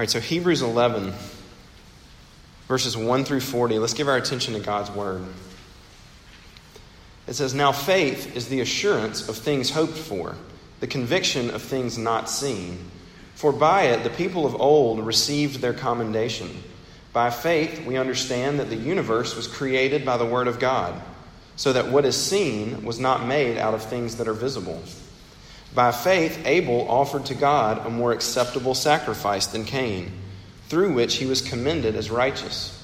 All right, so Hebrews 11, verses 1 through 40. Let's give our attention to God's word. It says, Now faith is the assurance of things hoped for, the conviction of things not seen. For by it the people of old received their commendation. By faith we understand that the universe was created by the Word of God, so that what is seen was not made out of things that are visible. By faith Abel offered to God a more acceptable sacrifice than Cain, through which he was commended as righteous,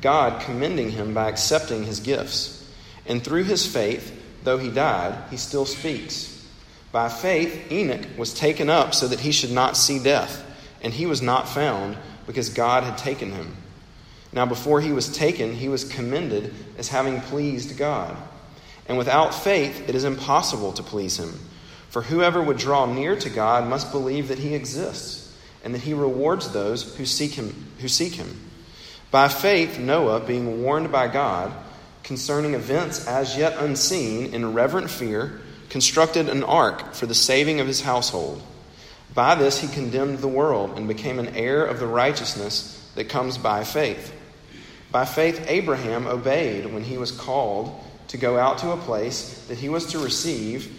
God commending him by accepting his gifts. And through his faith, though he died, he still speaks. By faith, Enoch was taken up so that he should not see death, and he was not found because God had taken him. Now, before he was taken, he was commended as having pleased God. And without faith, it is impossible to please him. For whoever would draw near to God must believe that he exists, and that he rewards those who seek him. Who seek him. By faith, Noah, being warned by God, concerning events as yet unseen, in reverent fear, constructed an ark for the saving of his household. By this he condemned the world and became an heir of the righteousness that comes by faith. By faith, Abraham obeyed when he was called to go out to a place that he was to receive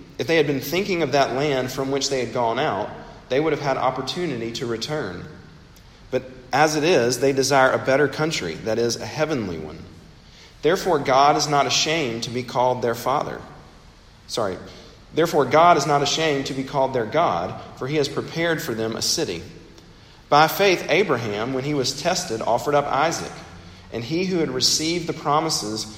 if they had been thinking of that land from which they had gone out, they would have had opportunity to return. But as it is, they desire a better country, that is, a heavenly one. Therefore, God is not ashamed to be called their Father. Sorry. Therefore, God is not ashamed to be called their God, for he has prepared for them a city. By faith, Abraham, when he was tested, offered up Isaac. And he who had received the promises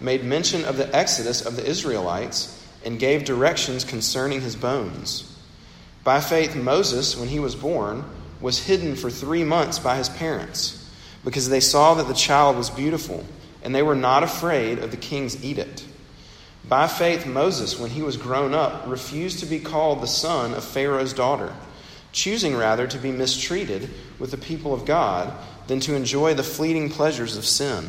made mention of the exodus of the Israelites and gave directions concerning his bones. By faith, Moses, when he was born, was hidden for three months by his parents because they saw that the child was beautiful, and they were not afraid of the king's edict. By faith, Moses, when he was grown up, refused to be called the son of Pharaoh's daughter, choosing rather to be mistreated with the people of God than to enjoy the fleeting pleasures of sin.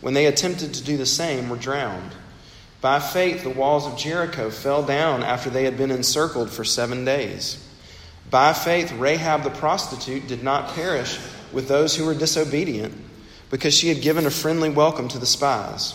when they attempted to do the same, were drowned. By faith, the walls of Jericho fell down after they had been encircled for seven days. By faith, Rahab the prostitute did not perish with those who were disobedient, because she had given a friendly welcome to the spies.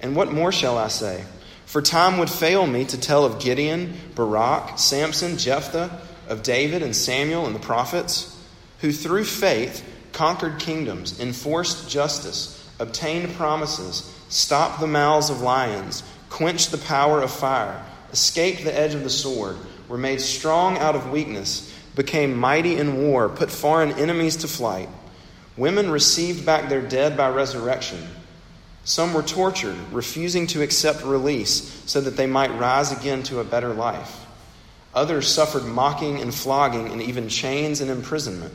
And what more shall I say? For time would fail me to tell of Gideon, Barak, Samson, Jephthah, of David and Samuel and the prophets, who through faith conquered kingdoms, enforced justice, obtained promises, stopped the mouths of lions, quenched the power of fire, escaped the edge of the sword were made strong out of weakness, became mighty in war, put foreign enemies to flight. Women received back their dead by resurrection. Some were tortured, refusing to accept release so that they might rise again to a better life. Others suffered mocking and flogging and even chains and imprisonment.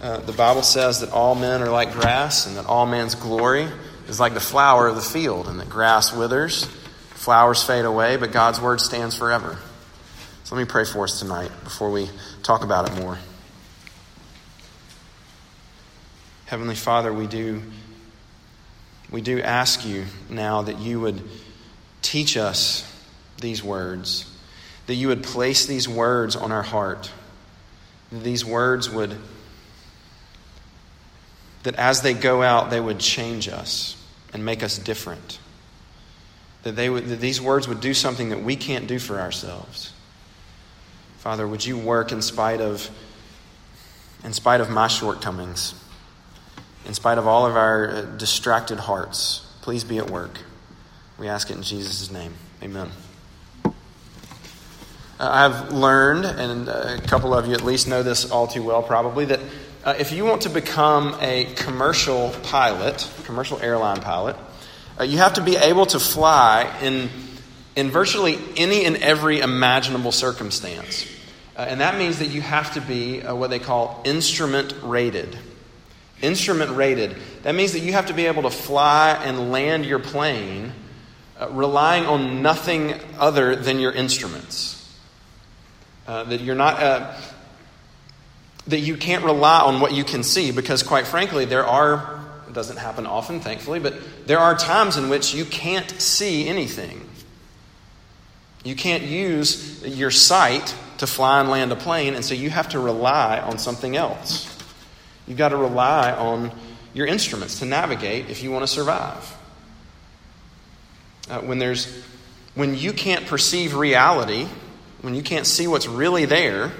Uh, the Bible says that all men are like grass and that all man's glory is like the flower of the field, and that grass withers, flowers fade away, but God's word stands forever. So let me pray for us tonight before we talk about it more. Heavenly Father, we do, we do ask you now that you would teach us these words, that you would place these words on our heart, that these words would that as they go out, they would change us and make us different. That, they would, that these words would do something that we can't do for ourselves. Father, would you work in spite of, in spite of my shortcomings, in spite of all of our uh, distracted hearts? Please be at work. We ask it in Jesus' name. Amen. Uh, I've learned, and a couple of you at least know this all too well probably, that uh, if you want to become a commercial pilot, commercial airline pilot, uh, you have to be able to fly in, in virtually any and every imaginable circumstance. Uh, and that means that you have to be uh, what they call instrument rated. Instrument rated. That means that you have to be able to fly and land your plane uh, relying on nothing other than your instruments. Uh, that you're not that you can't rely on what you can see because, quite frankly, there are, it doesn't happen often, thankfully, but there are times in which you can't see anything. You can't use your sight to fly and land a plane, and so you have to rely on something else. You've got to rely on your instruments to navigate if you want to survive. Uh, when there's when you can't perceive reality, when you can't see what's really there,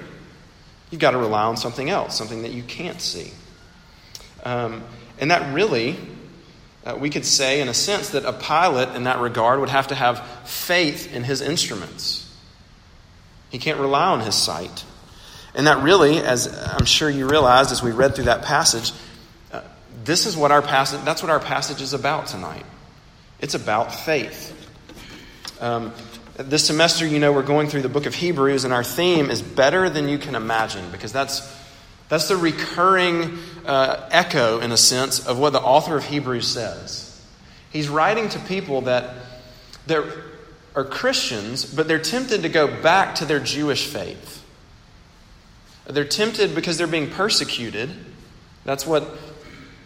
You've got to rely on something else, something that you can't see. Um, and that really, uh, we could say, in a sense, that a pilot in that regard would have to have faith in his instruments. He can't rely on his sight. And that really, as I'm sure you realized as we read through that passage, uh, this is what our passage, that's what our passage is about tonight. It's about faith. Um, this semester, you know, we're going through the book of Hebrews, and our theme is better than you can imagine, because that's, that's the recurring uh, echo, in a sense, of what the author of Hebrews says. He's writing to people that are Christians, but they're tempted to go back to their Jewish faith. They're tempted because they're being persecuted. That's what,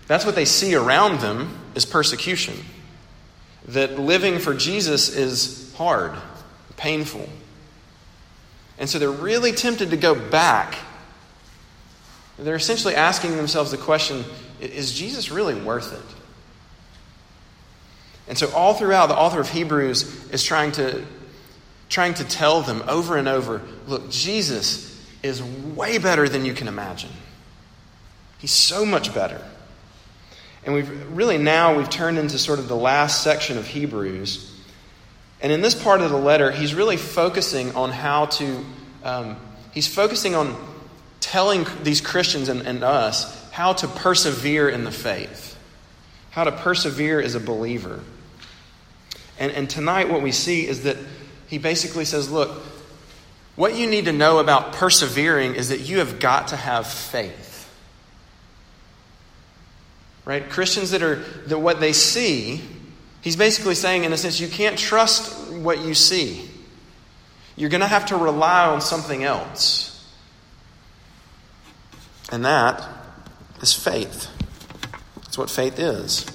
that's what they see around them is persecution. That living for Jesus is hard painful. And so they're really tempted to go back. They're essentially asking themselves the question is Jesus really worth it? And so, all throughout, the author of Hebrews is trying to, trying to tell them over and over look, Jesus is way better than you can imagine. He's so much better. And we've really now we've turned into sort of the last section of Hebrews and in this part of the letter, he's really focusing on how to, um, he's focusing on telling these Christians and, and us how to persevere in the faith, how to persevere as a believer. And, and tonight, what we see is that he basically says, look, what you need to know about persevering is that you have got to have faith. Right? Christians that are that what they see He's basically saying, in a sense, you can't trust what you see. You're going to have to rely on something else. And that is faith. That's what faith is.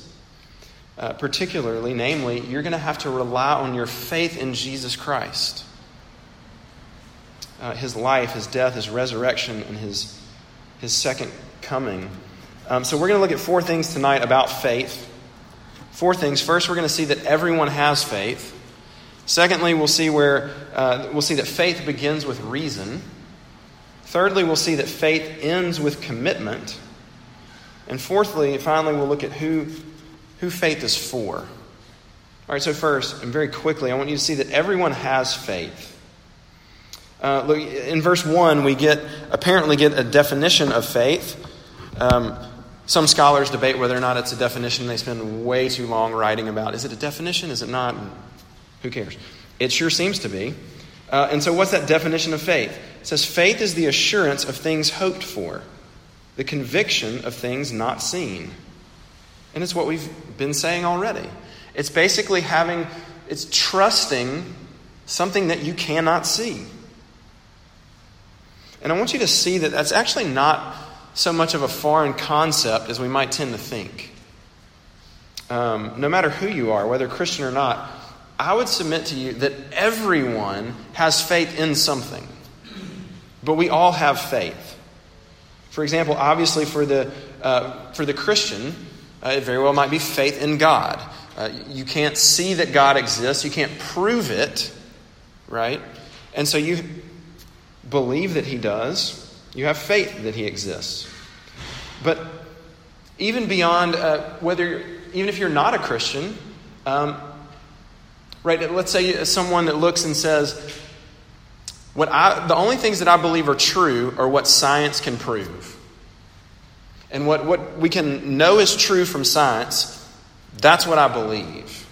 Uh, particularly, namely, you're going to have to rely on your faith in Jesus Christ. Uh, his life, his death, his resurrection, and his, his second coming. Um, so we're going to look at four things tonight about faith. Four things. First, we're going to see that everyone has faith. Secondly, we'll see where uh, we'll see that faith begins with reason. Thirdly, we'll see that faith ends with commitment. And fourthly, finally, we'll look at who, who faith is for. All right, so first, and very quickly, I want you to see that everyone has faith. Uh, look, in verse 1, we get apparently get a definition of faith. Um, some scholars debate whether or not it's a definition. They spend way too long writing about is it a definition? Is it not? Who cares? It sure seems to be. Uh, and so, what's that definition of faith? It says faith is the assurance of things hoped for, the conviction of things not seen. And it's what we've been saying already. It's basically having, it's trusting something that you cannot see. And I want you to see that that's actually not so much of a foreign concept as we might tend to think. Um, no matter who you are, whether Christian or not, I would submit to you that everyone has faith in something. But we all have faith. For example, obviously, for the, uh, for the Christian, uh, it very well might be faith in God. Uh, you can't see that God exists, you can't prove it, right? And so you believe that He does, you have faith that He exists. But even beyond uh, whether, even if you're not a Christian, um, right, let's say someone that looks and says, what I, the only things that I believe are true are what science can prove. And what, what we can know is true from science, that's what I believe.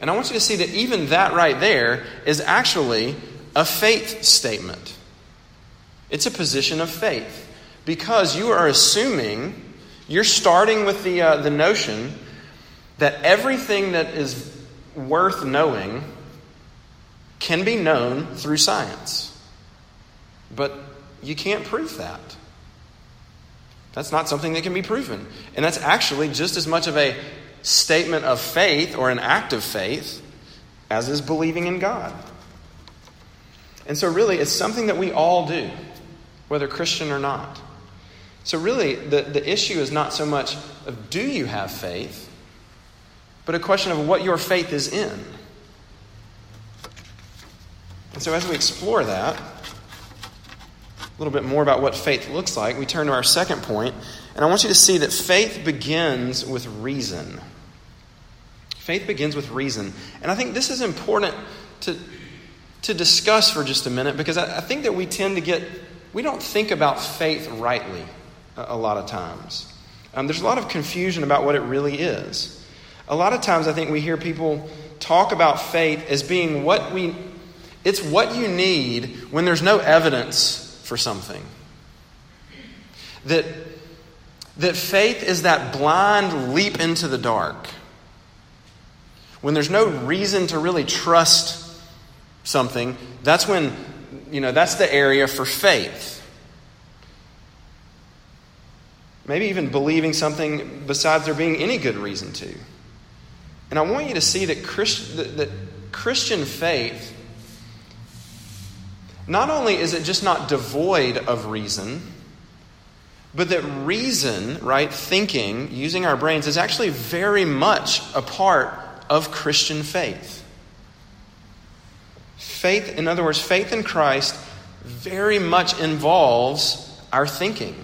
And I want you to see that even that right there is actually a faith statement. It's a position of faith because you are assuming, you're starting with the, uh, the notion that everything that is worth knowing can be known through science. But you can't prove that. That's not something that can be proven. And that's actually just as much of a statement of faith or an act of faith as is believing in God. And so, really, it's something that we all do, whether Christian or not. So, really, the, the issue is not so much of do you have faith, but a question of what your faith is in. And so, as we explore that, a little bit more about what faith looks like, we turn to our second point, and I want you to see that faith begins with reason. Faith begins with reason. And I think this is important to, to discuss for just a minute because I, I think that we tend to get, we don't think about faith rightly a, lot of times. Um, there's a lot of confusion about what it really is. A lot of times I think we hear people talk about faith as being what we, it's what you need when there's no evidence for something. That, that faith is that blind leap into the dark. When there's no reason to really trust something, that's when, you know, that's the area for faith. Maybe even believing something besides there being any good reason to. And I want you to see that, Christ, that, that Christian faith, not only is it just not devoid of reason, but that reason, right, thinking, using our brains, is actually very much a part of Christian faith. Faith, in other words, faith in Christ very much involves our thinking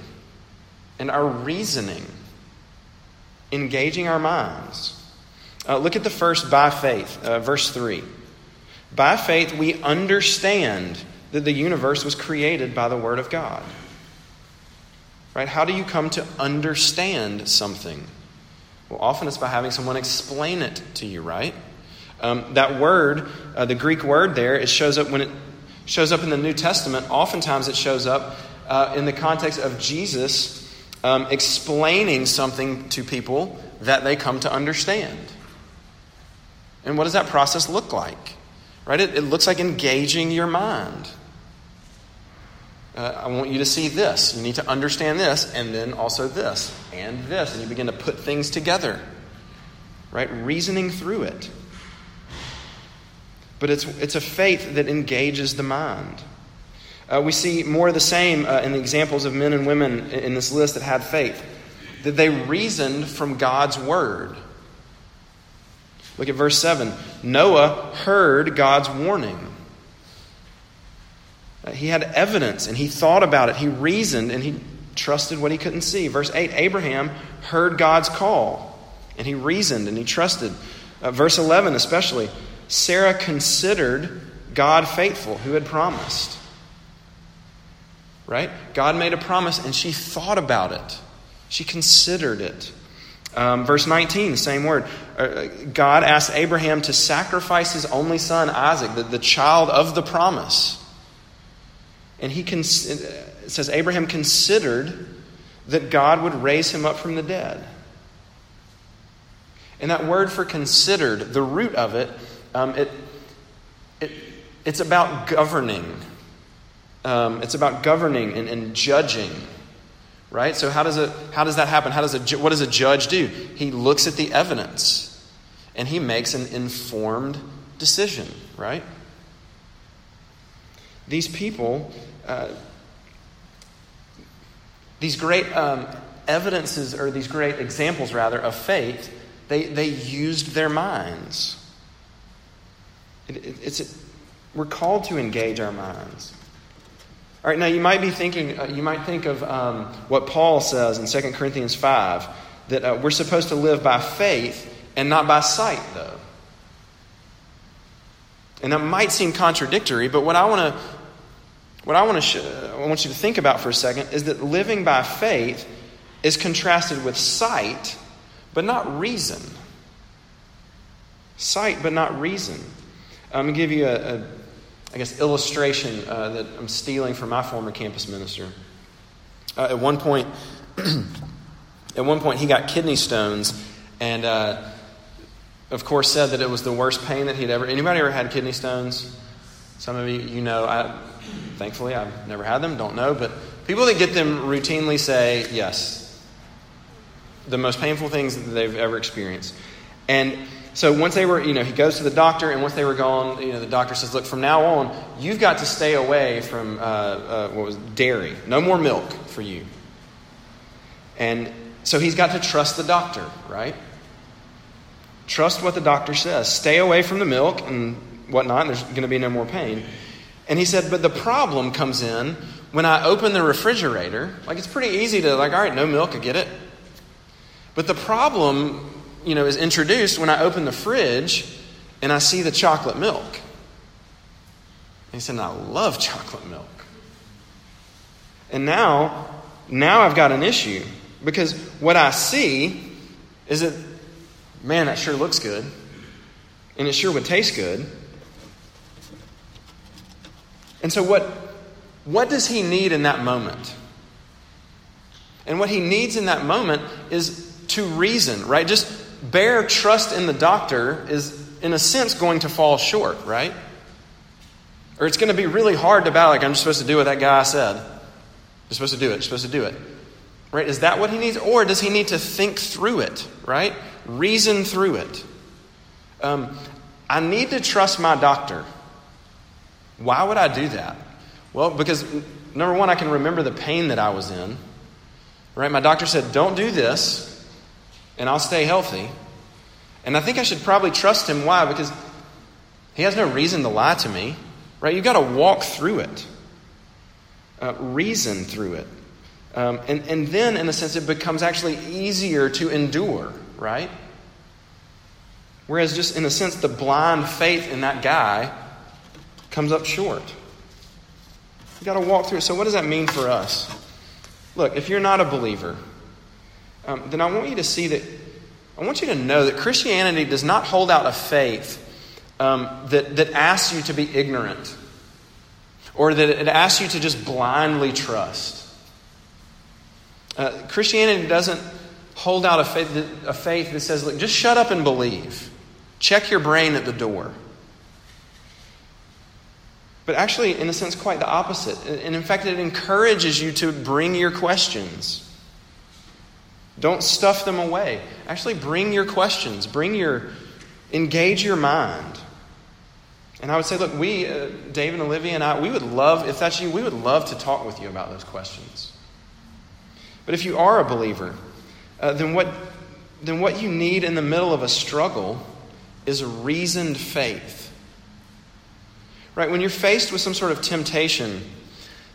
and our reasoning, engaging our minds. Uh, look at the first by faith, uh, verse 3. By faith, we understand that the universe was created by the Word of God. Right? How do you come to understand something? Well, often it's by having someone explain it to you, right? Um, that word, uh, the Greek word there, it shows up when it shows up in the New Testament. Oftentimes it shows up uh, in the context of Jesus um, explaining something to people that they come to understand. And what does that process look like? Right? It, it looks like engaging your mind. Uh, I want you to see this. You need to understand this, and then also this, and this. And you begin to put things together. Right? Reasoning through it. But it's, it's a faith that engages the mind. Uh, we see more of the same uh, in the examples of men and women in this list that had faith, that they reasoned from God's word. Look at verse 7. Noah heard God's warning. Uh, he had evidence and he thought about it. He reasoned and he trusted what he couldn't see. Verse 8 Abraham heard God's call and he reasoned and he trusted. Uh, verse 11, especially, Sarah considered God faithful who had promised. Right? God made a promise and she thought about it, she considered it. Um, verse 19, the same word. Uh, God asked Abraham to sacrifice his only son, Isaac, the, the child of the promise. And he cons- it says Abraham considered that God would raise him up from the dead. And that word for considered, the root of it, um, it, it, it's about governing. Um, it's about governing and, and judging right? So how does it how does that happen? How does a what does a judge do? He looks at the evidence and he makes an informed decision, right? These people, uh, these great um, evidences or these great examples rather of faith, they they used their minds. It, it, it's we're called to engage our minds. All right, now you might be thinking, uh, you might think of um, what Paul says in 2 Corinthians 5 that uh, we're supposed to live by faith and not by sight, though. And that might seem contradictory, but what I want to what I want to sh- I want you to think about for a second is that living by faith is contrasted with sight, but not reason. Sight, but not reason. I'm going to give you a, a I guess, illustration uh, that I'm stealing from my former campus minister. Uh, at one point, at one point, he got kidney stones, and uh, of course, said that it was the worst pain that he'd ever. Anybody ever had kidney stones? Some of you, you know. I, thankfully, I've never had them. Don't know, but people that get them routinely say yes. The most painful things that they've ever experienced, and so once they were, you know, he goes to the doctor, and once they were gone, you know, the doctor says, "Look, from now on, you've got to stay away from uh, uh, what was dairy. No more milk for you." And so he's got to trust the doctor, right? Trust what the doctor says. Stay away from the milk and whatnot. And there's going to be no more pain. And he said, but the problem comes in when I open the refrigerator. Like it's pretty easy to like, all right, no milk, I get it. But the problem you know, is introduced when I open the fridge and I see the chocolate milk. And he said, I love chocolate milk. And now, now I've got an issue because what I see is that, man, that sure looks good. And it sure would taste good. And so, what, what does he need in that moment? And what he needs in that moment is to reason, right? Just bare trust in the doctor is, in a sense, going to fall short, right? Or it's going to be really hard to bow, like, I'm just supposed to do what that guy said. You're supposed to do it. You're supposed to do it. Right? Is that what he needs? Or does he need to think through it, right? Reason through it. Um, I need to trust my doctor. Why would I do that? Well, because number one, I can remember the pain that I was in. Right? My doctor said, don't do this and I'll stay healthy. And I think I should probably trust him. Why? Because he has no reason to lie to me, right? You've got to walk through it, uh, reason through it. Um, and, and then, in a sense, it becomes actually easier to endure, right? Whereas, just in a sense, the blind faith in that guy comes up short. You've got to walk through it. So, what does that mean for us? Look, if you're not a believer, um, then I want you to see that, I want you to know that Christianity does not hold out a faith um, that, that asks you to be ignorant or that it asks you to just blindly trust. Uh, Christianity doesn't hold out a faith, that, a faith that says, look, just shut up and believe. Check your brain at the door. But actually, in a sense, quite the opposite. And in fact, it encourages you to bring your questions. Don't stuff them away. Actually, bring your questions, bring your, engage your mind. And I would say, look, we, uh, Dave and Olivia and I, we would love, if that's you, we would love to talk with you about those questions. But if you are a believer, uh, then, what, then what you need in the middle of a struggle is a reasoned faith. Right? When you're faced with some sort of temptation,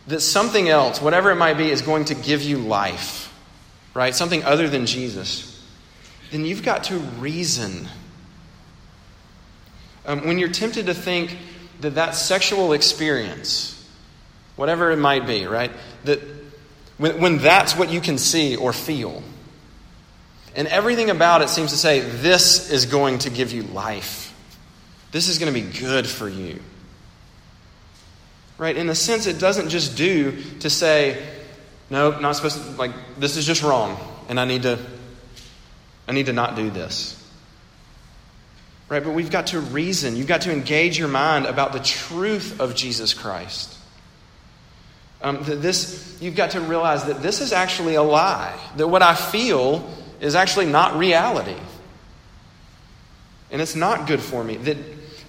that something else, whatever it might be, is going to give you life, right? Something other than Jesus, then you've got to reason um, when you're tempted to think that that sexual experience, whatever it might be, right, that when, when that's what you can see or feel, and everything about it seems to say, this is going to give you life. This is going to be good for you. Right? In a sense, it doesn't just do to say, no, not supposed to, like, this is just wrong, and I need to, I need to not do this right? But we've got to reason. You've got to engage your mind about the truth of Jesus Christ. Um, that this, you've got to realize that this is actually a lie. That what I feel is actually not reality. And it's not good for me. That,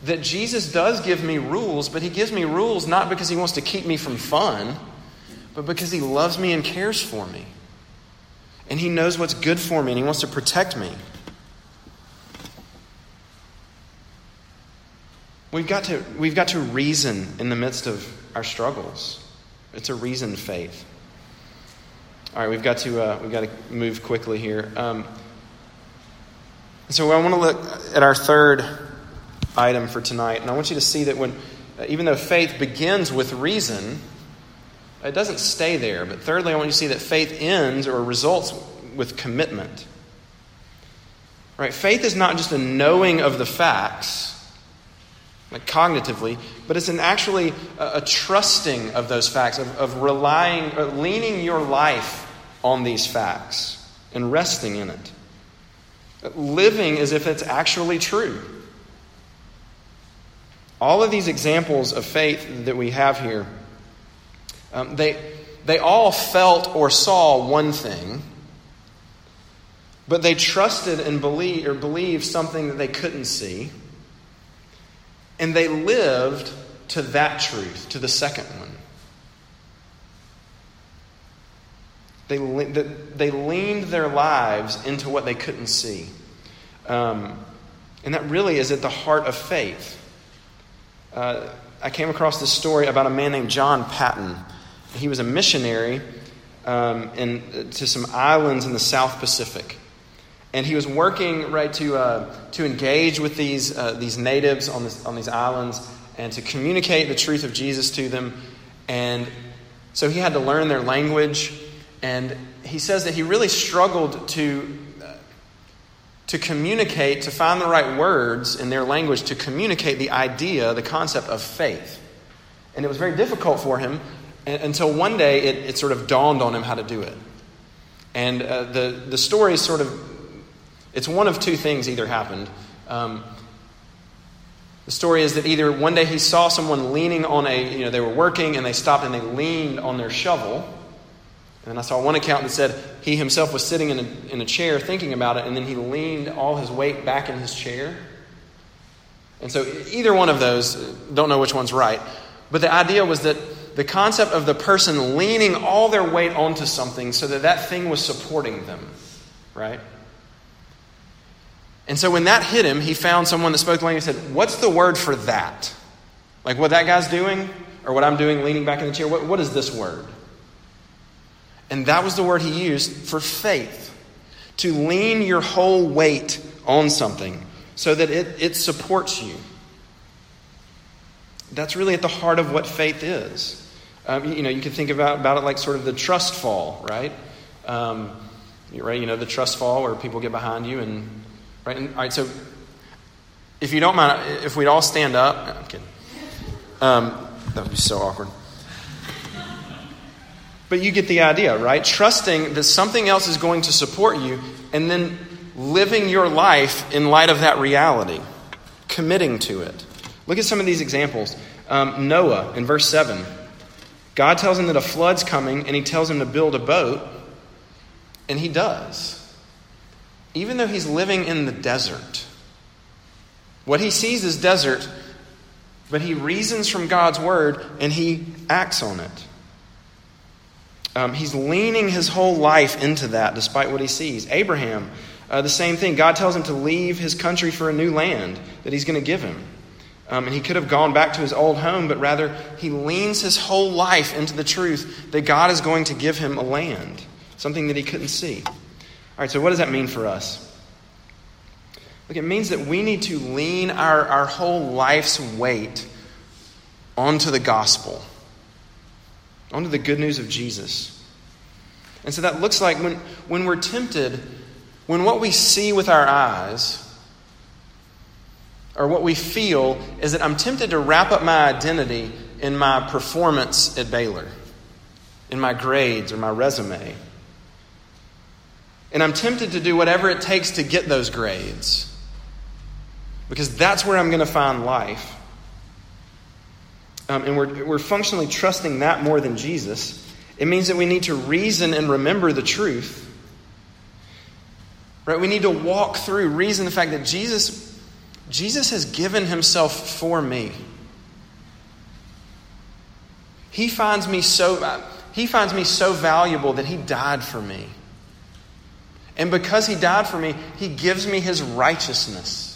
that Jesus does give me rules, but he gives me rules not because he wants to keep me from fun, but because he loves me and cares for me. And he knows what's good for me and he wants to protect me. We've got to, we've got to reason in the midst of our struggles. It's a reasoned faith. All right, we've got to, uh, we've got to move quickly here. Um, so I want to look at our third item for tonight, and I want you to see that when, even though faith begins with reason, it doesn't stay there. But thirdly, I want you to see that faith ends or results with commitment. Right? Faith is not just a knowing of the facts like cognitively, but it's an actually a, a trusting of those facts, of, of relying, or leaning your life on these facts and resting in it. Living as if it's actually true. All of these examples of faith that we have here, um, they, they all felt or saw one thing, but they trusted and believed or believed something that they couldn't see. And they lived to that truth, to the second one. They, they leaned their lives into what they couldn't see. Um, and that really is at the heart of faith. Uh, I came across this story about a man named John Paton. He was a missionary um, in, to some islands in the South Pacific and he was working right to uh, to engage with these uh, these natives on this on these islands and to communicate the truth of Jesus to them. And so he had to learn their language. And he says that he really struggled to uh, to communicate, to find the right words in their language to communicate the idea, the concept of faith. And it was very difficult for him until one day it, it sort of dawned on him how to do it. And uh, the, the story is sort of it's one of two things either happened. Um, the story is that either one day he saw someone leaning on a, you know, they were working and they stopped and they leaned on their shovel. And I saw one account that said he himself was sitting in a, in a chair thinking about it, and then he leaned all his weight back in his chair. And so either one of those, don't know which one's right. But the idea was that the concept of the person leaning all their weight onto something so that that thing was supporting them, right? And so when that hit him, he found someone that spoke the language and said, What's the word for that? Like what that guy's doing, or what I'm doing leaning back in the chair, what, what is this word? And that was the word he used for faith to lean your whole weight on something so that it, it supports you. That's really at the heart of what faith is. Um, you know, you can think about, about it like sort of the trust fall, right? Um, right? You know, the trust fall where people get behind you and Right? And, all right, so if you don't mind, if we'd all stand up. I'm kidding. Um, that would be so awkward. But you get the idea, right? Trusting that something else is going to support you and then living your life in light of that reality, committing to it. Look at some of these examples. Um, Noah in verse 7. God tells him that a flood's coming and he tells him to build a boat, and he does even though he's living in the desert, what he sees is desert, but he reasons from God's word and he acts on it. Um, he's leaning his whole life into that despite what he sees. Abraham, uh, the same thing. God tells him to leave his country for a new land that he's going to give him. Um, and he could have gone back to his old home, but rather he leans his whole life into the truth that God is going to give him a land, something that he couldn't see. All right, so what does that mean for us? Look, it means that we need to lean our, our whole life's weight onto the gospel, onto the good news of Jesus. And so that looks like when, when we're tempted, when what we see with our eyes, or what we feel, is that I'm tempted to wrap up my identity in my performance at Baylor, in my grades or my resume. And I'm tempted to do whatever it takes to get those grades because that's where I'm going to find life. Um, and we're, we're functionally trusting that more than Jesus. It means that we need to reason and remember the truth. Right? We need to walk through, reason the fact that Jesus, Jesus has given himself for me. He finds me so uh, he finds me so valuable that he died for me. And because he died for me, he gives me his righteousness.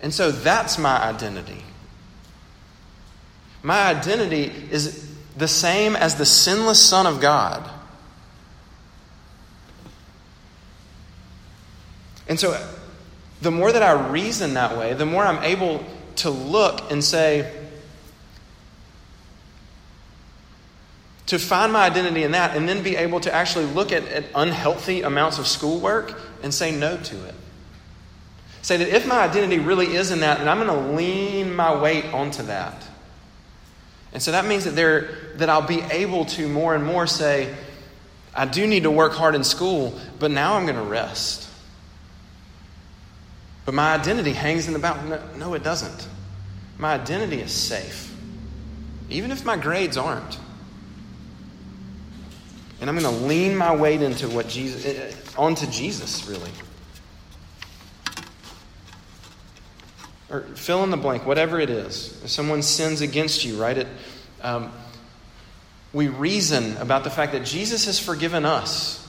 And so that's my identity. My identity is the same as the sinless Son of God. And so the more that I reason that way, the more I'm able to look and say, to find my identity in that, and then be able to actually look at, at unhealthy amounts of schoolwork and say no to it. Say that if my identity really is in that, then I'm going to lean my weight onto that. And so that means that, there, that I'll be able to more and more say, I do need to work hard in school, but now I'm going to rest. But my identity hangs in the balance. No, no, it doesn't. My identity is safe, even if my grades aren't. And I'm going to lean my weight into what Jesus, eh, eh, onto Jesus, really. or fill in the blank, whatever it is. If someone sins against you, right? It, um, we reason about the fact that Jesus has forgiven us.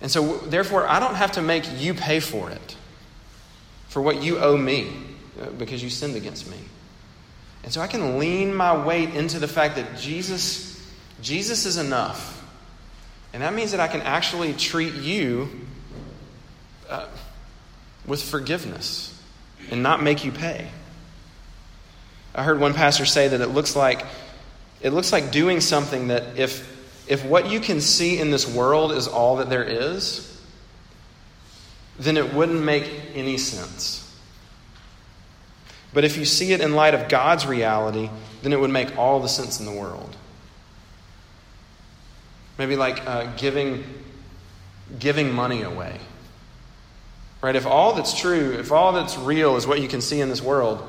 And so, therefore, I don't have to make you pay for it, for what you owe me, uh, because you sinned against me. And so I can lean my weight into the fact that Jesus, Jesus is enough. And that means that I can actually treat you uh, with forgiveness and not make you pay. I heard one pastor say that it looks like it looks like doing something that if if what you can see in this world is all that there is, then it wouldn't make any sense. But if you see it in light of God's reality, then it would make all the sense in the world. Maybe like uh, giving, giving money away. Right? If all that's true, if all that's real is what you can see in this world,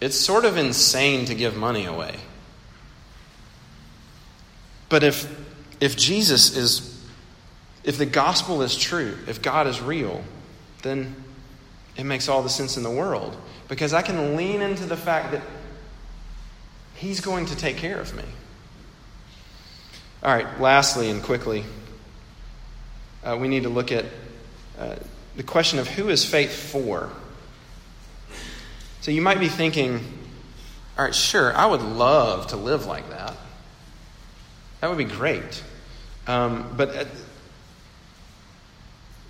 it's sort of insane to give money away. But if if Jesus is if the gospel is true, if God is real, then it makes all the sense in the world because I can lean into the fact that he's going to take care of me. All right, lastly and quickly, uh, we need to look at uh, the question of who is faith for? So you might be thinking, all right, sure, I would love to live like that. That would be great. Um, but uh,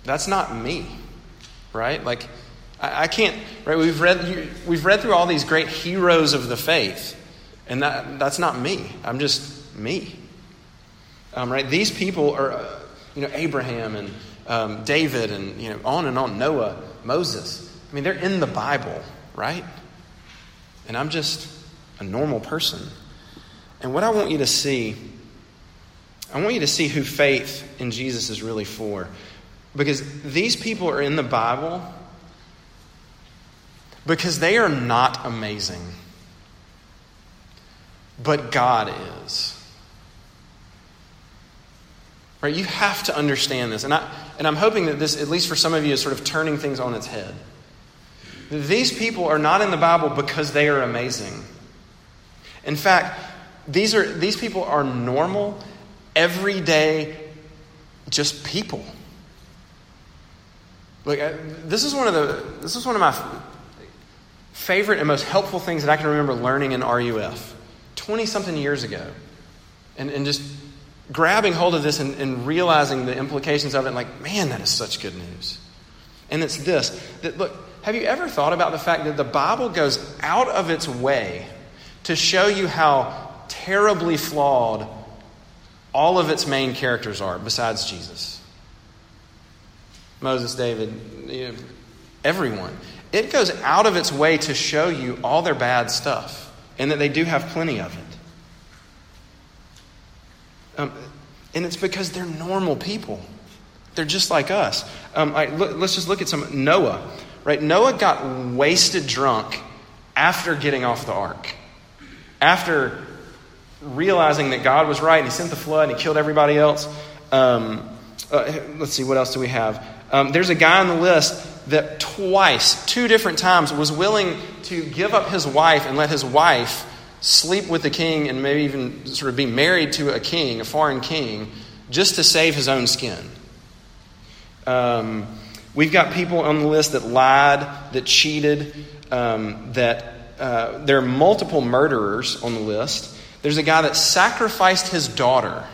that's not me, right? Like, I, I, can't, right? We've read, we've read through all these great heroes of the faith, and that, that's not me. I'm just me. Um, right? These people are, uh, you know, Abraham and um, David and you know on and on, Noah, Moses. I mean, they're in the Bible, right? And I'm just a normal person. And what I want you to see, I want you to see who faith in Jesus is really for. Because these people are in the Bible because they are not amazing. But God is. Right? You have to understand this. And, I, and I'm hoping that this, at least for some of you, is sort of turning things on its head. These people are not in the Bible because they are amazing. In fact, these, are, these people are normal, everyday, just people. Like, this is one of the this is one of my favorite and most helpful things that I can remember learning in RUF 20 something years ago. And, and just grabbing hold of this and, and realizing the implications of it, like, man, that is such good news. And it's this that, look, have you ever thought about the fact that the Bible goes out of its way to show you how terribly flawed all of its main characters are besides Jesus? Moses, David, you know, everyone. It goes out of its way to show you all their bad stuff and that they do have plenty of it. Um, and it's because they're normal people. They're just like us. Um, let's just look at some Noah. Right? Noah got wasted drunk after getting off the ark. After realizing that God was right and he sent the flood and he killed everybody else. Um, uh, let's see, what else do we have? Um, there's a guy on the list that twice, two different times, was willing to give up his wife and let his wife sleep with the king and maybe even sort of be married to a king, a foreign king, just to save his own skin. Um, we've got people on the list that lied, that cheated, um, that uh, there are multiple murderers on the list. There's a guy that sacrificed his daughter,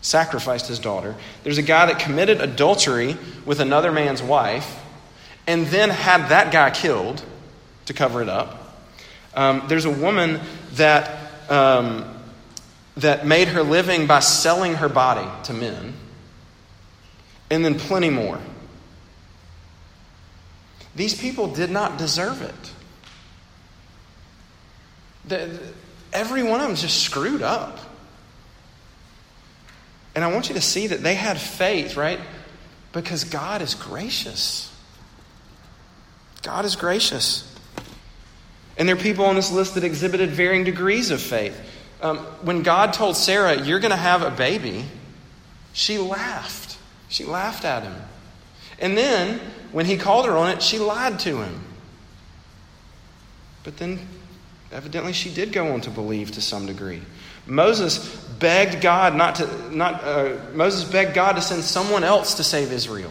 sacrificed his daughter. There's a guy that committed adultery with another man's wife and then had that guy killed to cover it up. Um, there's a woman that, um, that made her living by selling her body to men, and then plenty more. These people did not deserve it. The, every one of them just screwed up. And I want you to see that they had faith, right? Because God is gracious. God is gracious. And there are people on this list that exhibited varying degrees of faith. Um, when God told Sarah, You're going to have a baby, she laughed. She laughed at him. And then, when he called her on it, she lied to him. But then, evidently, she did go on to believe to some degree. Moses begged God not to, not, uh, Moses begged God to send someone else to save Israel.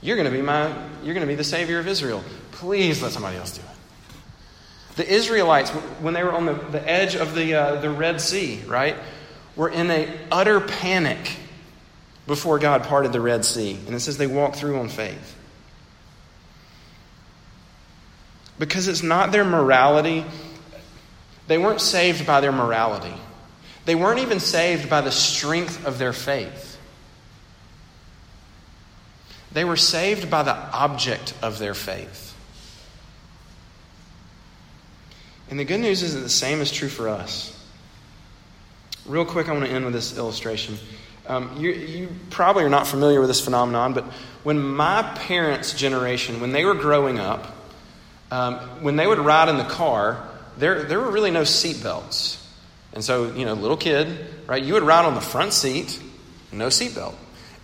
You're going to be my, you're going to be the savior of Israel. Please let somebody else do it. The Israelites, when they were on the, the edge of the, uh, the Red Sea, right, were in a utter panic before God parted the Red Sea. And it says they walked through on faith. Because it's not their morality. They weren't saved by their morality. They weren't even saved by the strength of their faith. They were saved by the object of their faith. And the good news is that the same is true for us. Real quick, I want to end with this illustration. Um, you, you probably are not familiar with this phenomenon, but when my parents' generation, when they were growing up, um, when they would ride in the car, there, there were really no seat belts. And so, you know, little kid, right, you would ride on the front seat, no seatbelt.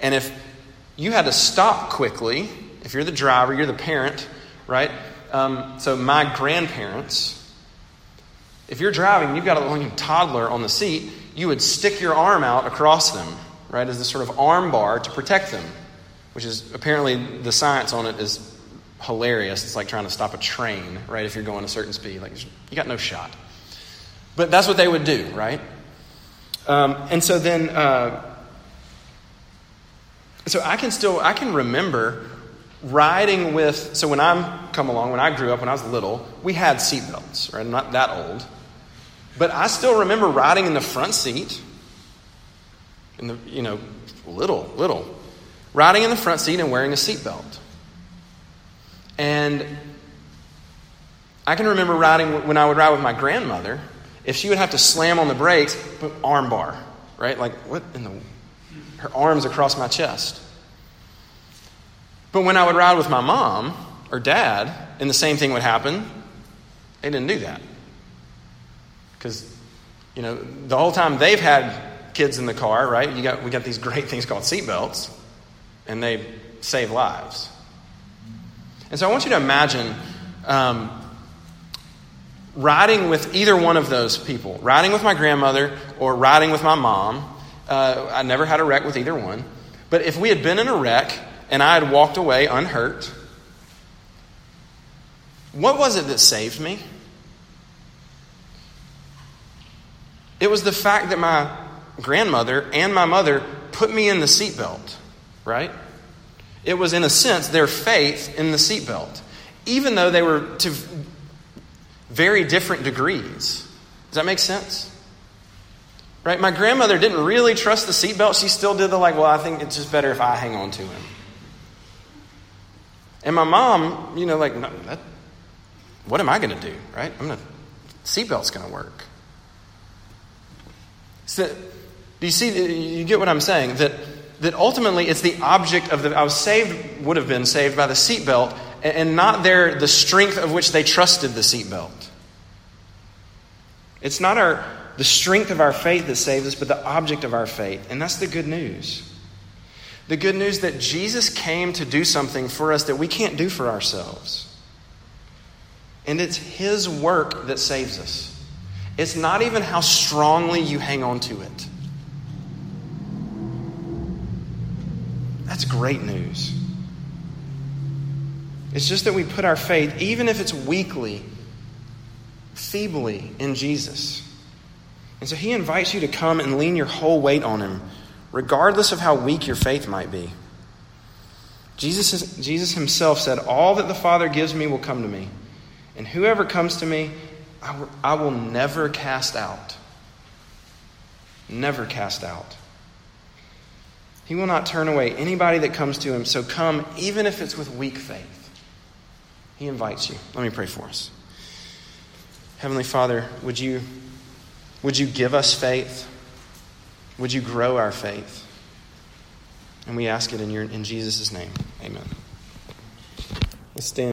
And if you had to stop quickly, if you're the driver, you're the parent, right? Um, so my grandparents, if you're driving, you've got a little toddler on the seat, you would stick your arm out across them, right, as this sort of arm bar to protect them, which is apparently the science on it is hilarious. It's like trying to stop a train, right, if you're going a certain speed. Like, you got no shot. But that's what they would do, right? Um, and so then, uh, so I can still, I can remember riding with, so when I'm come along, when I grew up, when I was little, we had seatbelts, right? I'm not that old. But I still remember riding in the front seat, in the, you know, little, little, riding in the front seat and wearing a seatbelt. And I can remember riding when I would ride with my grandmother, if she would have to slam on the brakes, but armbar, right? Like, what in the. Her arms across my chest. But when I would ride with my mom or dad, and the same thing would happen, they didn't do that. Because, you know, the whole time they've had kids in the car, right? You got, we got these great things called seatbelts, and they save lives. And so I want you to imagine um, riding with either one of those people riding with my grandmother or riding with my mom. Uh, I never had a wreck with either one. But if we had been in a wreck and I had walked away unhurt, what was it that saved me? It was the fact that my grandmother and my mother put me in the seatbelt, right? It was, in a sense, their faith in the seatbelt, even though they were to very different degrees. Does that make sense? Right? My grandmother didn't really trust the seatbelt. She still did the, like, well, I think it's just better if I hang on to him. And my mom, you know, like, no, that, what am I going to do, right? I'm going to, seatbelt's going to work. So, do you see, uh, you get what I'm saying? That, that ultimately it's the object of the, I was saved, would have been saved by the seatbelt, and, not their, the strength of which they trusted the seatbelt. It's not our, the strength of our faith that saves us, but the object of our faith. And that's the good news. The good news that Jesus came to do something for us that we can't do for ourselves. And it's His work that saves us. It's not even how strongly you hang on to it. That's great news. It's just that we put our faith, even if it's weakly, feebly, in Jesus. And so he invites you to come and lean your whole weight on him, regardless of how weak your faith might be. Jesus, is, Jesus himself said, All that the Father gives me will come to me, and whoever comes to me, I will never cast out. Never cast out. He will not turn away anybody that comes to him. So come, even if it's with weak faith. He invites you. Let me pray for us. Heavenly Father, would you, would you give us faith? Would you grow our faith? And we ask it in, your, in Jesus' name. Amen. Let's stand.